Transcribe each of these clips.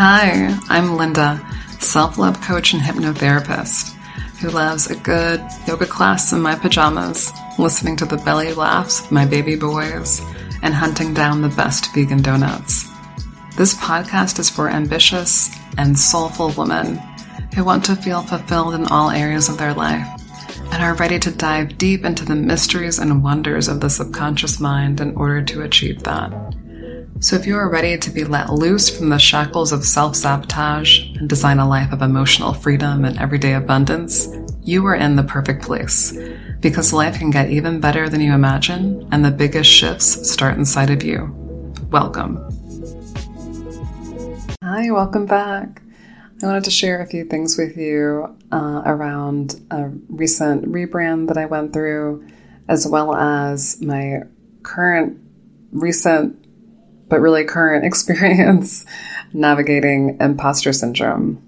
Hi, I'm Linda, self love coach and hypnotherapist who loves a good yoga class in my pajamas, listening to the belly laughs of my baby boys, and hunting down the best vegan donuts. This podcast is for ambitious and soulful women who want to feel fulfilled in all areas of their life and are ready to dive deep into the mysteries and wonders of the subconscious mind in order to achieve that. So, if you are ready to be let loose from the shackles of self sabotage and design a life of emotional freedom and everyday abundance, you are in the perfect place because life can get even better than you imagine, and the biggest shifts start inside of you. Welcome. Hi, welcome back. I wanted to share a few things with you uh, around a recent rebrand that I went through, as well as my current, recent, but really current experience navigating imposter syndrome.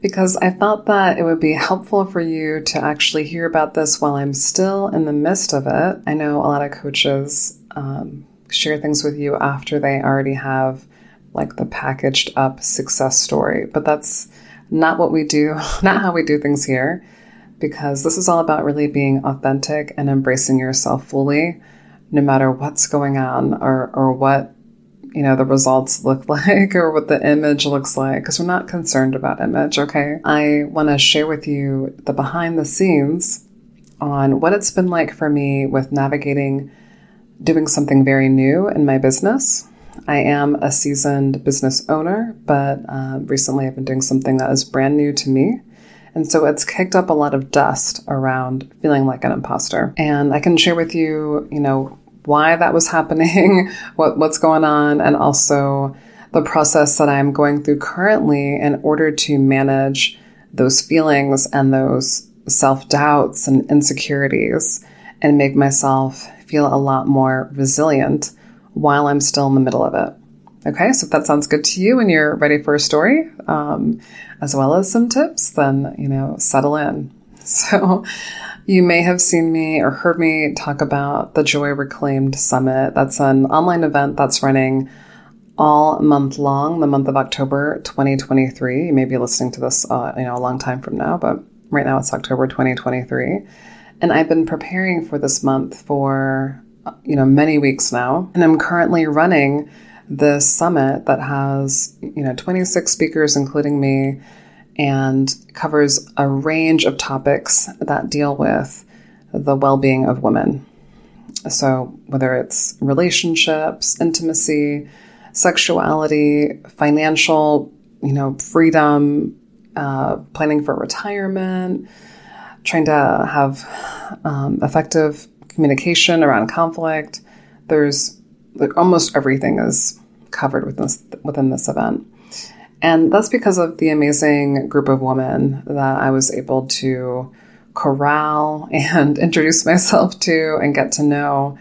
Because I felt that it would be helpful for you to actually hear about this while I'm still in the midst of it. I know a lot of coaches um, share things with you after they already have like the packaged up success story, but that's not what we do, not how we do things here, because this is all about really being authentic and embracing yourself fully, no matter what's going on or, or what you know, the results look like or what the image looks like because we're not concerned about image, okay? I want to share with you the behind the scenes on what it's been like for me with navigating doing something very new in my business. I am a seasoned business owner, but uh, recently I've been doing something that is brand new to me. And so it's kicked up a lot of dust around feeling like an imposter. And I can share with you, you know, why that was happening, what, what's going on, and also the process that I'm going through currently in order to manage those feelings and those self doubts and insecurities and make myself feel a lot more resilient while I'm still in the middle of it. Okay, so if that sounds good to you and you're ready for a story, um, as well as some tips, then, you know, settle in. So, you may have seen me or heard me talk about the Joy Reclaimed Summit. That's an online event that's running all month long, the month of October 2023. You may be listening to this, uh, you know, a long time from now, but right now it's October 2023. And I've been preparing for this month for, you know, many weeks now. And I'm currently running this summit that has, you know, 26 speakers, including me, and covers a range of topics that deal with the well being of women. So, whether it's relationships, intimacy, sexuality, financial, you know, freedom, uh, planning for retirement, trying to have um, effective communication around conflict. There's like almost everything is covered within this, within this event. And that's because of the amazing group of women that I was able to corral and introduce myself to and get to know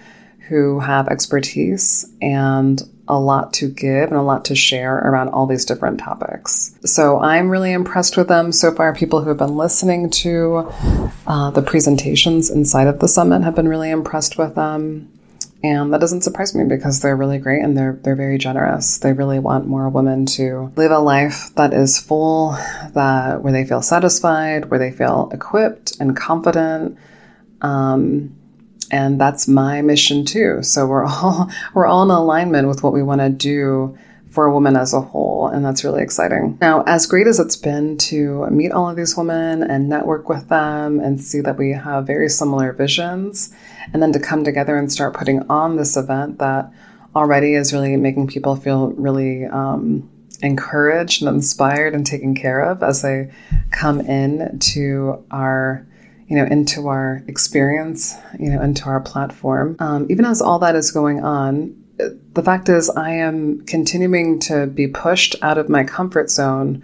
who have expertise and a lot to give and a lot to share around all these different topics. So I'm really impressed with them so far. People who have been listening to uh, the presentations inside of the summit have been really impressed with them. And that doesn't surprise me because they're really great and they're they're very generous. They really want more women to live a life that is full, that where they feel satisfied, where they feel equipped and confident. Um, and that's my mission too. So we're all we're all in alignment with what we want to do for a woman as a whole, and that's really exciting. Now, as great as it's been to meet all of these women and network with them and see that we have very similar visions, and then to come together and start putting on this event that already is really making people feel really um, encouraged and inspired and taken care of as they come in to our you know into our experience you know into our platform um, even as all that is going on the fact is, I am continuing to be pushed out of my comfort zone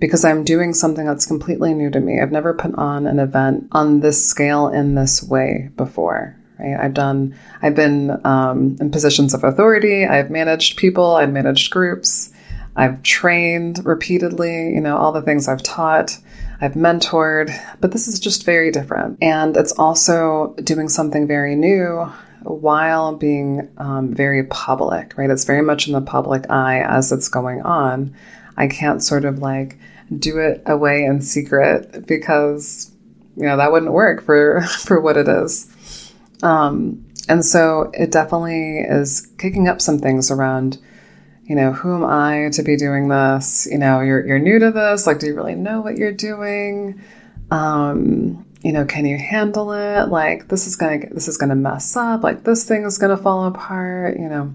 because I'm doing something that's completely new to me. I've never put on an event on this scale in this way before. Right? I've done, I've been um, in positions of authority. I've managed people. I've managed groups. I've trained repeatedly. You know, all the things I've taught. I've mentored, but this is just very different. And it's also doing something very new while being um, very public, right? It's very much in the public eye as it's going on. I can't sort of like do it away in secret because you know that wouldn't work for for what it is. Um, and so it definitely is kicking up some things around you know, who am I to be doing this? You know, you're you're new to this. Like, do you really know what you're doing? Um, you know, can you handle it? Like, this is gonna this is gonna mess up. Like, this thing is gonna fall apart. You know,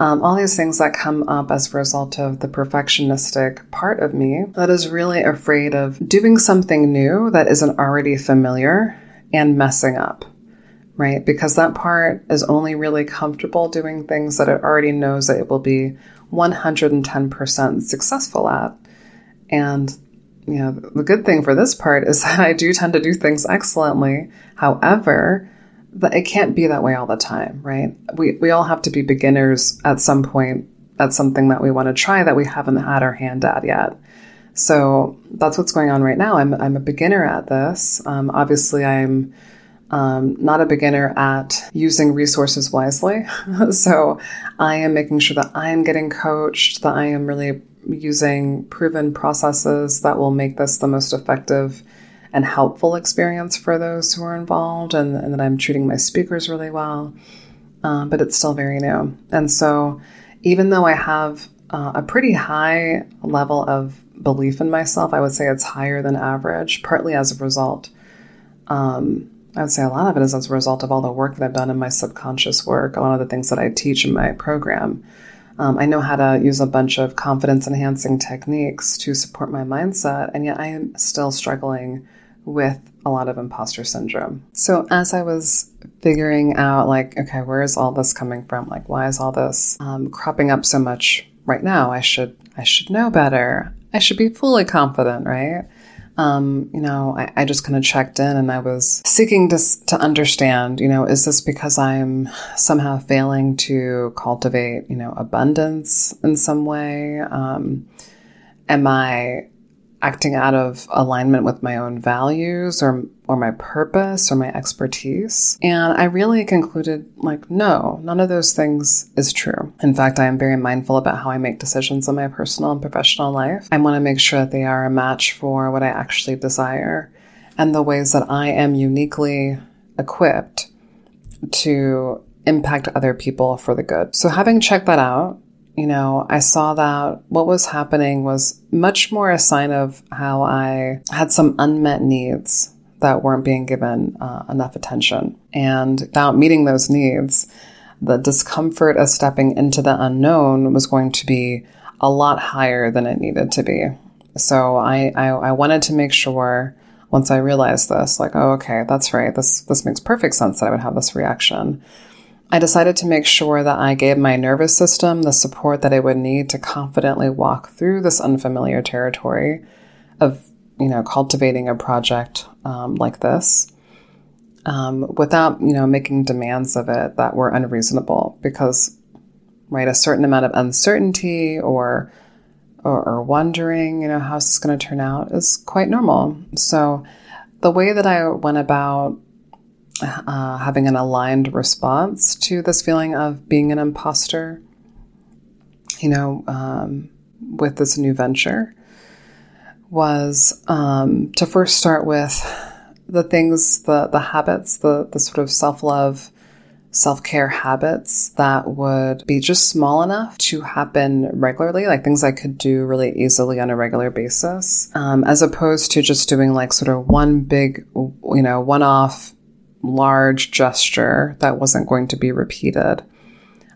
um, all these things that come up as a result of the perfectionistic part of me that is really afraid of doing something new that isn't already familiar and messing up right? Because that part is only really comfortable doing things that it already knows that it will be 110% successful at. And, know, the good thing for this part is that I do tend to do things excellently. However, it can't be that way all the time, right? We, we all have to be beginners at some point at something that we want to try that we haven't had our hand at yet. So that's what's going on right now. I'm, I'm a beginner at this. Um, obviously, I'm um, not a beginner at using resources wisely. so I am making sure that I am getting coached, that I am really using proven processes that will make this the most effective and helpful experience for those who are involved, and, and that I'm treating my speakers really well. Uh, but it's still very new. And so even though I have uh, a pretty high level of belief in myself, I would say it's higher than average, partly as a result. Um, I would say a lot of it is as a result of all the work that I've done in my subconscious work, a lot of the things that I teach in my program. Um, I know how to use a bunch of confidence enhancing techniques to support my mindset, and yet I am still struggling with a lot of imposter syndrome. So, as I was figuring out, like, okay, where is all this coming from? Like, why is all this um, cropping up so much right now? I should, I should know better. I should be fully confident, right? Um, you know, I, I just kind of checked in and I was seeking to, to understand, you know, is this because I'm somehow failing to cultivate, you know, abundance in some way? Um, am I acting out of alignment with my own values or or my purpose or my expertise. And I really concluded like no, none of those things is true. In fact, I am very mindful about how I make decisions in my personal and professional life. I want to make sure that they are a match for what I actually desire and the ways that I am uniquely equipped to impact other people for the good. So having checked that out, you know, I saw that what was happening was much more a sign of how I had some unmet needs that weren't being given uh, enough attention. And without meeting those needs, the discomfort of stepping into the unknown was going to be a lot higher than it needed to be. So I, I, I wanted to make sure once I realized this, like, oh, okay, that's right. This, this makes perfect sense that I would have this reaction. I decided to make sure that I gave my nervous system the support that it would need to confidently walk through this unfamiliar territory of, you know, cultivating a project um, like this um, without, you know, making demands of it that were unreasonable because, right, a certain amount of uncertainty or or, or wondering, you know, how's this going to turn out is quite normal. So the way that I went about uh, having an aligned response to this feeling of being an imposter, you know, um, with this new venture was um, to first start with the things, the the habits, the the sort of self love, self care habits that would be just small enough to happen regularly, like things I could do really easily on a regular basis, um, as opposed to just doing like sort of one big, you know, one off large gesture that wasn't going to be repeated.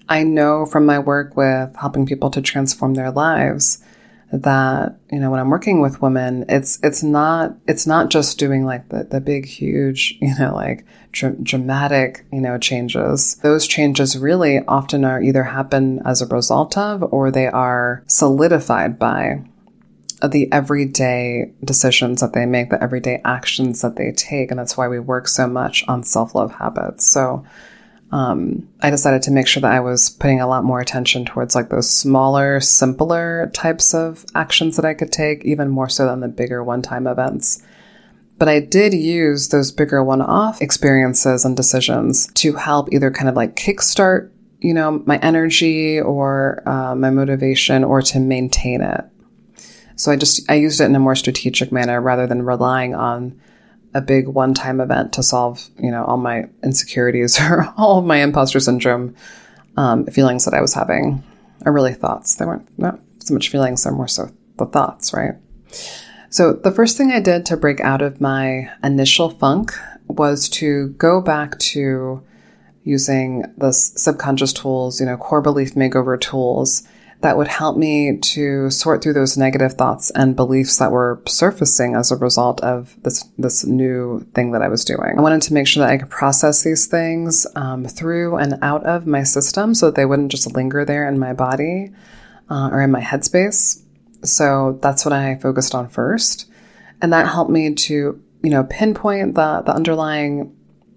I know from my work with helping people to transform their lives that you know when I'm working with women, it's it's not it's not just doing like the the big huge you know like dr- dramatic you know changes. Those changes really often are either happen as a result of or they are solidified by the everyday decisions that they make, the everyday actions that they take. And that's why we work so much on self love habits. So, um, I decided to make sure that I was putting a lot more attention towards like those smaller, simpler types of actions that I could take, even more so than the bigger one time events. But I did use those bigger one off experiences and decisions to help either kind of like kickstart, you know, my energy or uh, my motivation or to maintain it So I just, I used it in a more strategic manner rather than relying on a big one time event to solve, you know, all my insecurities or all of my imposter syndrome um, feelings that I was having, or really thoughts. They weren't not so much feelings, they're more so the thoughts, right? So the first thing I did to break out of my initial funk was to go back to using the subconscious tools, you know, core belief makeover tools that would help me to sort through those negative thoughts and beliefs that were surfacing as a result of this this new thing that I was doing. I wanted to make sure that I could process these things um, through and out of my system so that they wouldn't just linger there in my body uh, or in my headspace. So that's what I focused on first, and that helped me to you know pinpoint the the underlying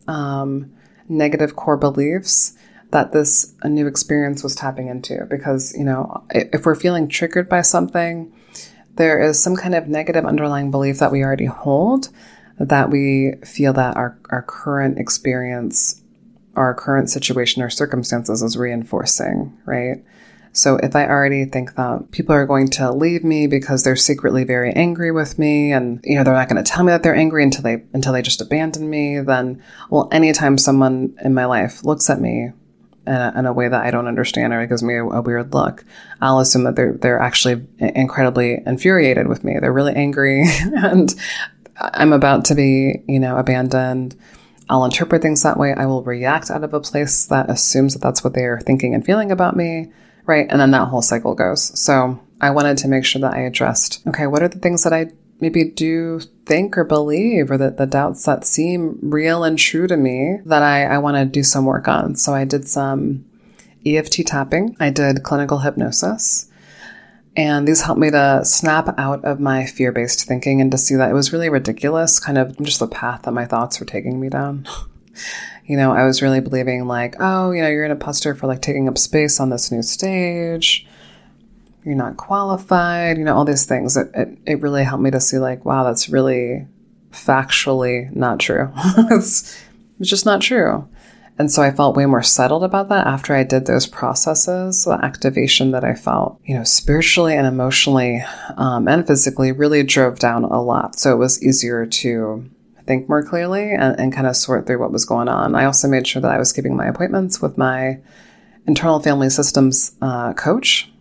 um, negative core beliefs that this a new experience was tapping into because you know if we're feeling triggered by something there is some kind of negative underlying belief that we already hold that we feel that our, our current experience our current situation or circumstances is reinforcing right? So if I already think that people are going to leave me because they're secretly very angry with me and you know they're not going to tell me that they're angry until they until they just abandon me, then well anytime someone in my life looks at me in a, in a, way that I don't understand or it gives me a, a, weird look, I'll assume that they're they're actually incredibly infuriated with me. They're really angry, and I'm about to be you know abandoned. I'll interpret things that way. I will react out of a place that assumes that that's what they are thinking and feeling about me, right? And then that whole cycle goes. So I wanted to make sure that I addressed, okay, what are the things that I maybe do think or believe or that the doubts that seem real and true to me that I, I want to do some work on. So I did some EFT tapping. I did clinical hypnosis. And these helped me to snap out of my fear based thinking and to see that it was really ridiculous, kind of just the path that my thoughts were taking me down. you know, I was really believing like, oh, you know, you're an imposter for like taking up space on this new stage you're not qualified, you know, all these things. It, it, it really helped me to see, like, wow, that's really factually not true. it's, it's just not true. And so I felt way more settled about that after I did those processes. The activation that I felt, you know, spiritually and emotionally um, and physically really drove down a lot. So it was easier to think more clearly and, and kind of sort through what was going on. I also made sure that I was keeping my appointments with my internal family systems uh, coach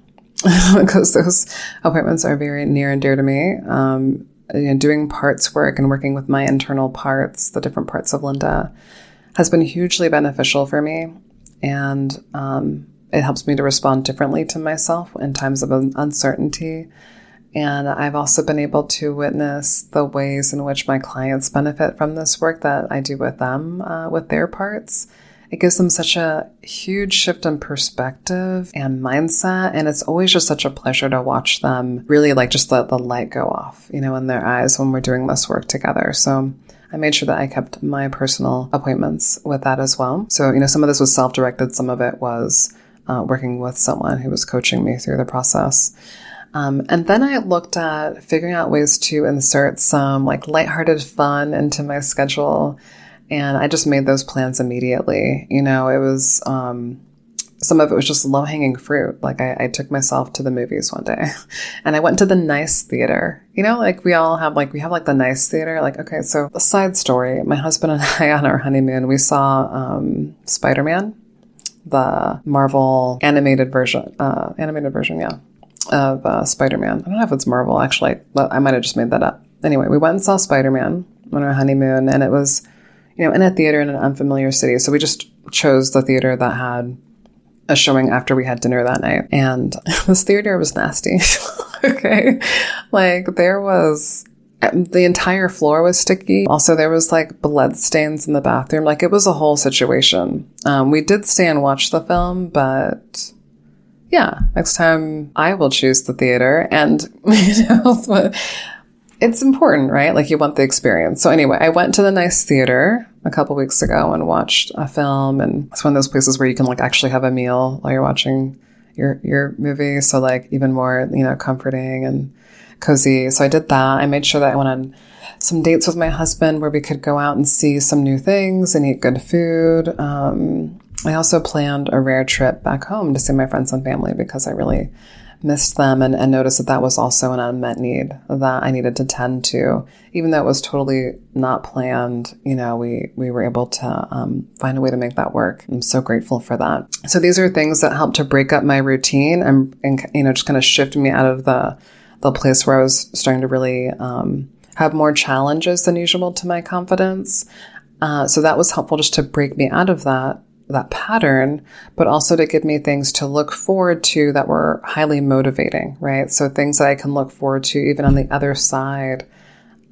because those appointments are very near and dear to me. Um, you know, doing parts work and working with my internal parts, the different parts of Linda, has been hugely beneficial for me. And um, it helps me to respond differently to myself in times of uncertainty. And I've also been able to witness the ways in which my clients benefit from this work that I do with them, uh, with their parts it gives them such a huge shift in perspective and mindset. And it's always just such a pleasure to watch them really like just let the light go off, you know, in their eyes when we're doing this work together. So I made sure that I kept my personal appointments with that as well. So, you know, some of this was self directed, some of it was uh, working with someone who was coaching me through the process. Um, and then I looked at figuring out ways to insert some like lighthearted fun into my schedule and I just made those plans immediately. You know, it was, um, some of it was just low hanging fruit. Like I, I, took myself to the movies one day and I went to the nice theater. You know, like we all have like, we have like the nice theater. Like, okay, so a side story. My husband and I on our honeymoon, we saw, um, Spider-Man, the Marvel animated version, uh, animated version. Yeah. Of, uh, Spider-Man. I don't know if it's Marvel actually. I might have just made that up. Anyway, we went and saw Spider-Man on our honeymoon and it was, you know, in a theater in an unfamiliar city. So we just chose the theater that had a showing after we had dinner that night. And this theater was nasty. okay. Like there was the entire floor was sticky. Also, there was like blood stains in the bathroom. Like it was a whole situation. Um, we did stay and watch the film, but yeah, next time I will choose the theater. And, you know, it's important, right? Like you want the experience. So anyway, I went to the nice theater a couple weeks ago and watched a film and it's one of those places where you can like actually have a meal while you're watching your your movie. So like even more, you know, comforting and cozy. So I did that. I made sure that I went on some dates with my husband where we could go out and see some new things and eat good food. Um, I also planned a rare trip back home to see my friends and family because I really missed them and, and noticed that that was also an unmet need that I needed to tend to. Even though it was totally not planned, you know, we, we were able to um, find a way to make that work. I'm so grateful for that. So these are things that help to break up my routine and, and you know, just kind of shift me out of the, the place where I was starting to really um, have more challenges than usual to my confidence. Uh, so that was helpful just to break me out of that that pattern, but also to give me things to look forward to that were highly motivating, right? So things that I can look forward to even on the other side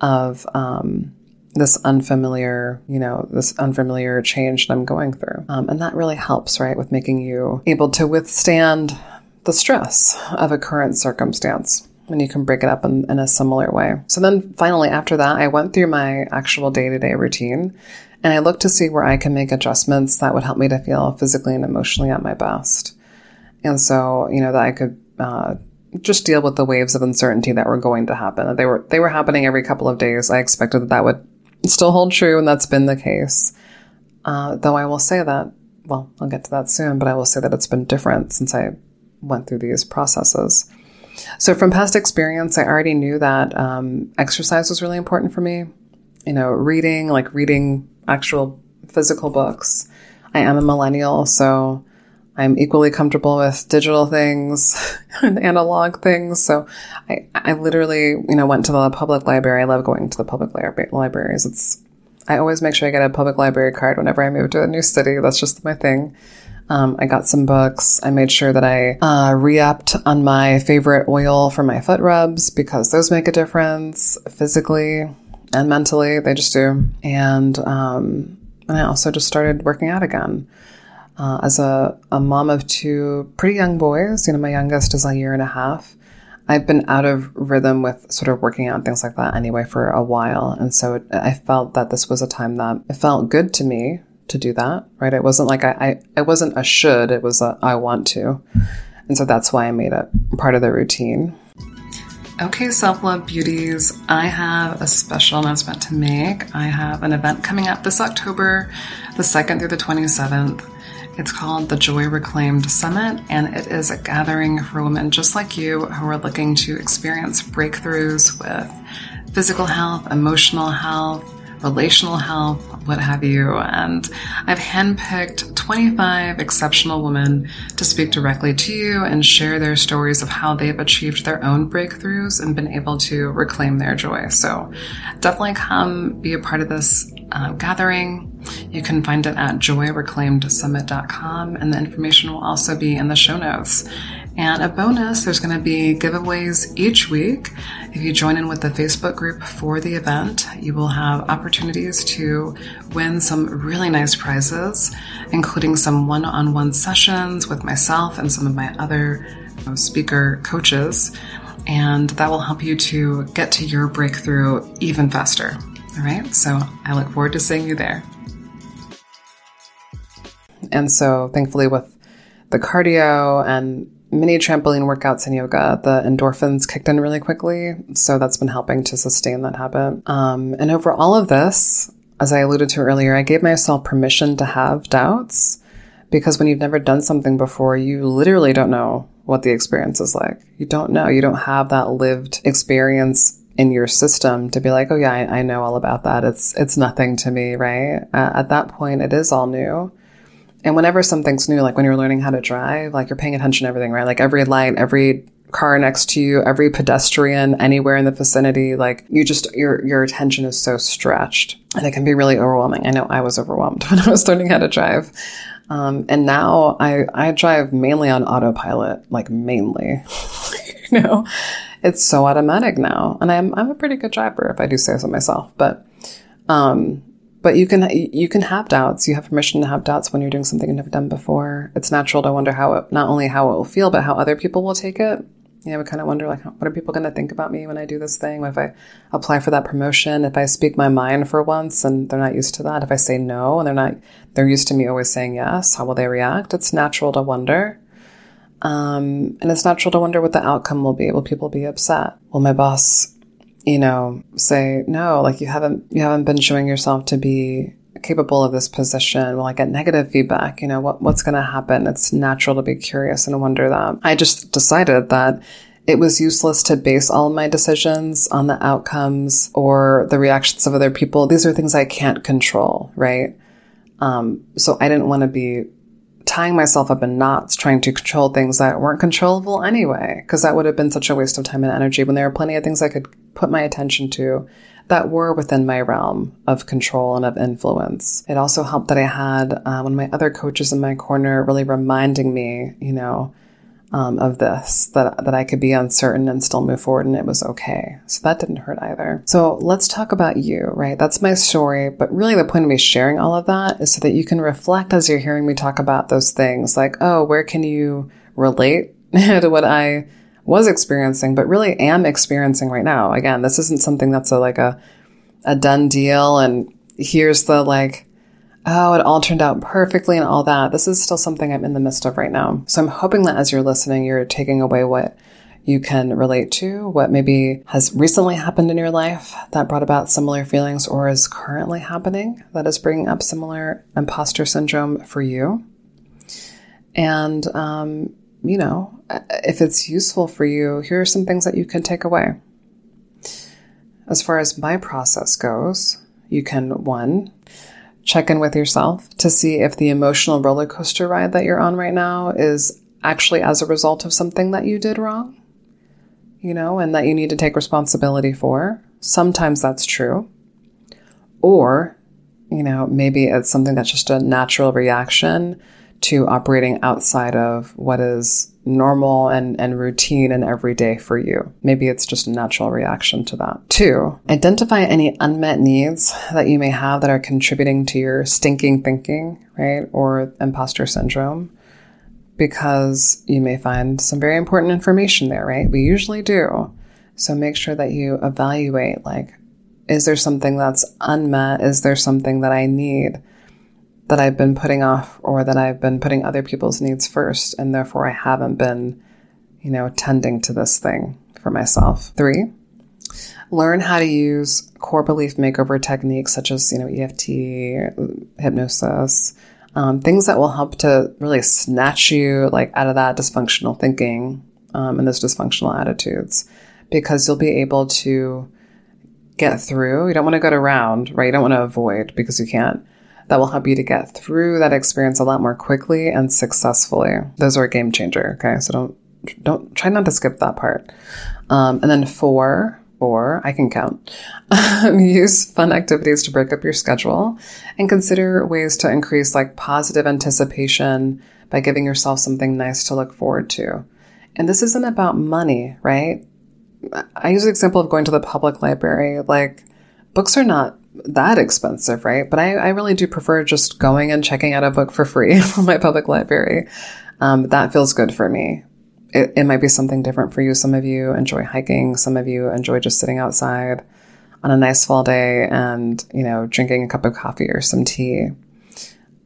of um, this unfamiliar, you know, this unfamiliar change that I'm going through. Um, and that really helps, right, with making you able to withstand the stress of a current circumstance when you can break it up in, in a similar way. So then finally, after that, I went through my actual day to day routine and I look to see where I can make adjustments that would help me to feel physically and emotionally at my best. And so, you know, that I could uh, just deal with the waves of uncertainty that were going to happen. They were they were happening every couple of days. I expected that that would still hold true, and that's been the case. Uh, though I will say that, well, I'll get to that soon, but I will say that it's been different since I went through these processes. So, from past experience, I already knew that um, exercise was really important for me. You know, reading, like reading actual physical books. I am a millennial, so I'm equally comfortable with digital things and analog things. So I, I literally, you know, went to the public library. I love going to the public li- libraries. It's, I always make sure I get a public library card whenever I move to a new city. That's just my thing. Um, I got some books. I made sure that I uh, re-upped on my favorite oil for my foot rubs because those make a difference physically and mentally. They just do. And, um, and I also just started working out again. Uh, as a, a mom of two pretty young boys, you know, my youngest is a year and a half. I've been out of rhythm with sort of working out and things like that anyway for a while. And so it, I felt that this was a time that it felt good to me to do that, right? It wasn't like I, I it wasn't a should, it was a I want to. And so that's why I made it part of the routine. Okay, self love beauties, I have a special announcement to make. I have an event coming up this October, the 2nd through the 27th. It's called the Joy Reclaimed Summit, and it is a gathering for women just like you who are looking to experience breakthroughs with physical health, emotional health, relational health, what have you. And I've handpicked 25 exceptional women to speak directly to you and share their stories of how they've achieved their own breakthroughs and been able to reclaim their joy. So definitely come be a part of this uh, gathering. You can find it at joyreclaimedsummit.com, and the information will also be in the show notes. And a bonus, there's going to be giveaways each week. If you join in with the Facebook group for the event, you will have opportunities to win some really nice prizes, including some one on one sessions with myself and some of my other speaker coaches. And that will help you to get to your breakthrough even faster. All right, so I look forward to seeing you there. And so, thankfully, with the cardio and mini trampoline workouts and yoga, the endorphins kicked in really quickly. So that's been helping to sustain that habit. Um, and over all of this, as I alluded to earlier, I gave myself permission to have doubts because when you've never done something before, you literally don't know what the experience is like. You don't know. You don't have that lived experience in your system to be like, oh yeah, I, I know all about that. It's it's nothing to me, right? Uh, at that point, it is all new. And whenever something's new, like when you're learning how to drive, like you're paying attention to everything, right? Like every light, every car next to you, every pedestrian anywhere in the vicinity, like you just your your attention is so stretched, and it can be really overwhelming. I know I was overwhelmed when I was learning how to drive. Um, and now I, I drive mainly on autopilot, like mainly, you know, it's so automatic now. And I'm, I'm a pretty good driver if I do say so myself, but, um, but you can you can have doubts. You have permission to have doubts when you're doing something you've never done before. It's natural to wonder how it not only how it will feel, but how other people will take it. You know, we kind of wonder like, what are people going to think about me when I do this thing? What If I apply for that promotion, if I speak my mind for once and they're not used to that, if I say no and they're not, they're used to me always saying yes, how will they react? It's natural to wonder. Um, and it's natural to wonder what the outcome will be. Will people be upset? Will my boss you know, say, no, like you haven't, you haven't been showing yourself to be capable of this position? Will I get negative feedback? You know, what, what's going to happen? It's natural to be curious and wonder that. I just decided that it was useless to base all my decisions on the outcomes or the reactions of other people. These are things I can't control, right? Um, so I didn't want to be tying myself up in knots trying to control things that weren't controllable anyway, because that would have been such a waste of time and energy when there are plenty of things I could put my attention to that were within my realm of control and of influence. It also helped that I had uh, one of my other coaches in my corner really reminding me, you know, um, of this that that I could be uncertain and still move forward, and it was okay. So that didn't hurt either. So let's talk about you, right? That's my story, but really the point of me sharing all of that is so that you can reflect as you're hearing me talk about those things, like, oh, where can you relate to what I was experiencing, but really am experiencing right now. Again, this isn't something that's a like a a done deal, and here's the like oh, it all turned out perfectly and all that. This is still something I'm in the midst of right now. So I'm hoping that as you're listening, you're taking away what you can relate to, what maybe has recently happened in your life that brought about similar feelings or is currently happening that is bringing up similar imposter syndrome for you. And, um, you know, if it's useful for you, here are some things that you can take away. As far as my process goes, you can, one, check in with yourself to see if the emotional roller coaster ride that you're on right now is actually as a result of something that you did wrong, you know, and that you need to take responsibility for. Sometimes that's true. Or, you know, maybe it's something that's just a natural reaction to operating outside of what is normal and, and routine and everyday for you. Maybe it's just a natural reaction to that. Two, identify any unmet needs that you may have that are contributing to your stinking thinking, right? Or imposter syndrome. Because you may find some very important information there, right? We usually do. So make sure that you evaluate like, is there something that's unmet? Is there something that I need? That I've been putting off or that I've been putting other people's needs first and therefore I haven't been, you know, tending to this thing for myself. Three, learn how to use core belief makeover techniques such as, you know, EFT, hypnosis, um, things that will help to really snatch you like out of that dysfunctional thinking um, and those dysfunctional attitudes because you'll be able to get through. You don't want to go around, right? You don't want to avoid because you can't that will help you to get through that experience a lot more quickly and successfully. Those are a game changer. Okay. So don't, don't try not to skip that part. Um, and then four, four, I can count. use fun activities to break up your schedule and consider ways to increase like positive anticipation by giving yourself something nice to look forward to. And this isn't about money, right? I use the example of going to the public library. Like, books are not that expensive, right? But I, I really do prefer just going and checking out a book for free from my public library. Um, that feels good for me. It, it might be something different for you. Some of you enjoy hiking. Some of you enjoy just sitting outside on a nice fall day and, you know, drinking a cup of coffee or some tea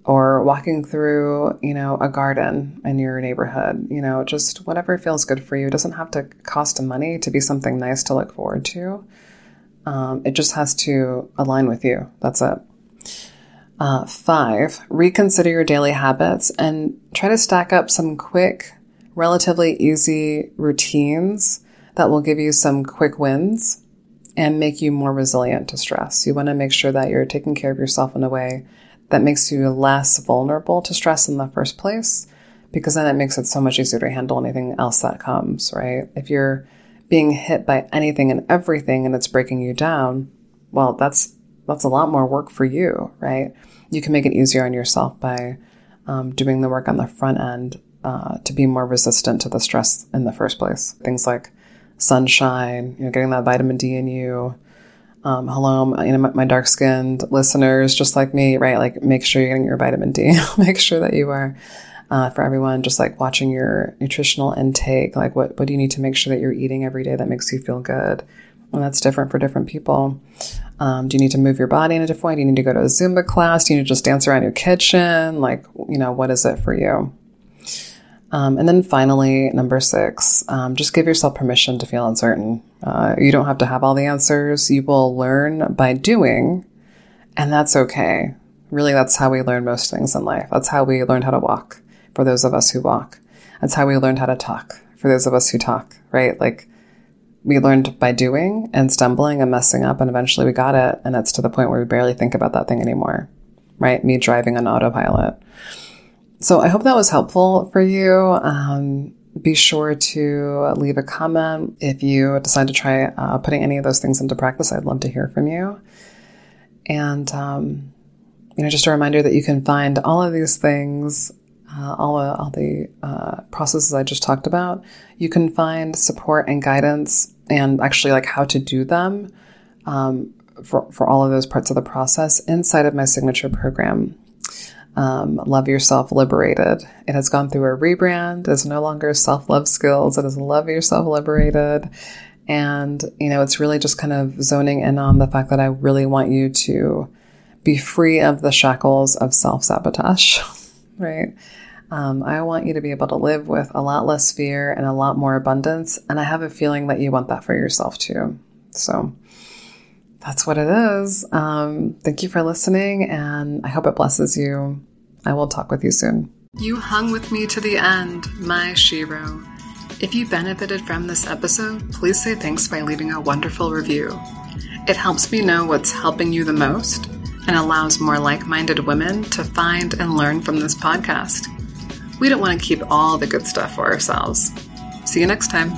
or walking through, you know, a garden in your neighborhood, you know, just whatever feels good for you. It doesn't have to cost money to be something nice to look forward to. Um, it just has to align with you. That's it. Uh, five, reconsider your daily habits and try to stack up some quick, relatively easy routines that will give you some quick wins and make you more resilient to stress. You want to make sure that you're taking care of yourself in a way that makes you less vulnerable to stress in the first place, because then it makes it so much easier to handle anything else that comes, right? If you're being hit by anything and everything and it's breaking you down, well, that's that's a lot more work for you, right? You can make it easier on yourself by um, doing the work on the front end uh, to be more resistant to the stress in the first place. Things like sunshine, you know, getting that vitamin D in you. Um, hello, you know, my, my dark skinned listeners, just like me, right? Like, make sure you're getting your vitamin D. make sure that you are uh, for everyone, just like watching your nutritional intake. Like, what, what do you need to make sure that you're eating every day that makes you feel good? And that's different for different people. Um, do you need to move your body in a different way? Do you need to go to a Zumba class? Do you need to just dance around your kitchen? Like, you know, what is it for you? Um, and then finally, number six, um, just give yourself permission to feel uncertain. Uh, you don't have to have all the answers. You will learn by doing, and that's okay Really, that's how we learn most things in life. That's how we learned how to walk for those of us who walk. That's how we learned how to talk for those of us who talk, right? Like we learned by doing and stumbling and messing up, and eventually we got it. And it's to the point where we barely think about that thing anymore, right? Me driving on autopilot. So I hope that was helpful for you. Um, be sure to leave a comment if you decide to try uh, putting any of those things into practice. I'd love to hear from you. And, um, you know, just a reminder that you can find all of these things, uh, all, all the uh, processes I just talked about. You can find support and guidance and actually like how to do them um, for, for all of those parts of the process inside of my signature program um, Love Yourself Liberated. It has gone through a rebrand. It's no longer Self Love Skills. It is Love Yourself Liberated. And, you know, it's really just kind of zoning in on the fact that I really want you to be free of the shackles of self sabotage, right? Um, I want you to be able to live with a lot less fear and a lot more abundance. And I have a feeling that you want that for yourself too. So that's what it is. Um, thank you for listening, and I hope it blesses you. I will talk with you soon. You hung with me to the end, my shero. If you benefited from this episode, please say thanks by leaving a wonderful review. It helps me know what's helping you the most and allows more like minded women to find and learn from this podcast. We don't want to keep all the good stuff for ourselves. See you next time.